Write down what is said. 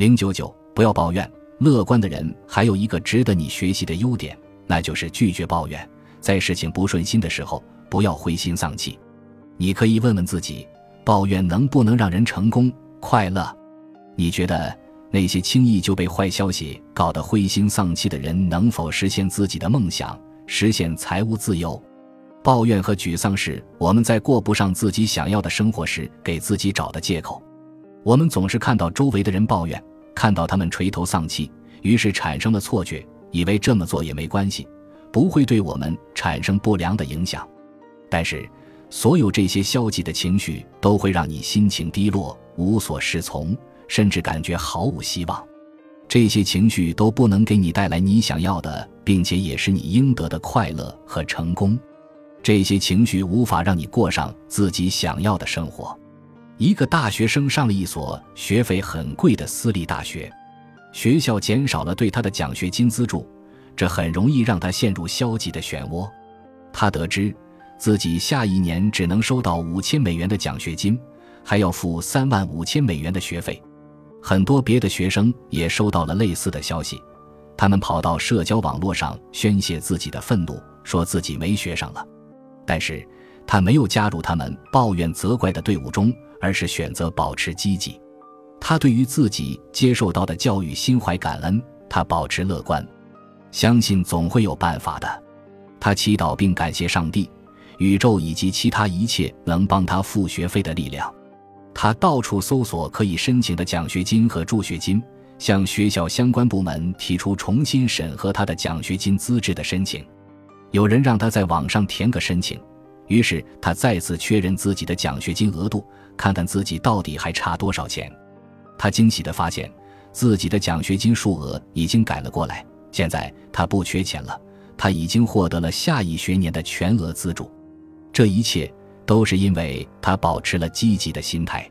零九九，不要抱怨。乐观的人还有一个值得你学习的优点，那就是拒绝抱怨。在事情不顺心的时候，不要灰心丧气。你可以问问自己：抱怨能不能让人成功快乐？你觉得那些轻易就被坏消息搞得灰心丧气的人，能否实现自己的梦想，实现财务自由？抱怨和沮丧是我们在过不上自己想要的生活时给自己找的借口。我们总是看到周围的人抱怨。看到他们垂头丧气，于是产生了错觉，以为这么做也没关系，不会对我们产生不良的影响。但是，所有这些消极的情绪都会让你心情低落、无所适从，甚至感觉毫无希望。这些情绪都不能给你带来你想要的，并且也是你应得的快乐和成功。这些情绪无法让你过上自己想要的生活。一个大学生上了一所学费很贵的私立大学，学校减少了对他的奖学金资助，这很容易让他陷入消极的漩涡。他得知自己下一年只能收到五千美元的奖学金，还要付三万五千美元的学费。很多别的学生也收到了类似的消息，他们跑到社交网络上宣泄自己的愤怒，说自己没学上了。但是他没有加入他们抱怨责怪的队伍中。而是选择保持积极，他对于自己接受到的教育心怀感恩，他保持乐观，相信总会有办法的。他祈祷并感谢上帝、宇宙以及其他一切能帮他付学费的力量。他到处搜索可以申请的奖学金和助学金，向学校相关部门提出重新审核他的奖学金资质的申请。有人让他在网上填个申请。于是他再次确认自己的奖学金额度，看看自己到底还差多少钱。他惊喜地发现，自己的奖学金数额已经改了过来。现在他不缺钱了，他已经获得了下一学年的全额资助。这一切都是因为他保持了积极的心态。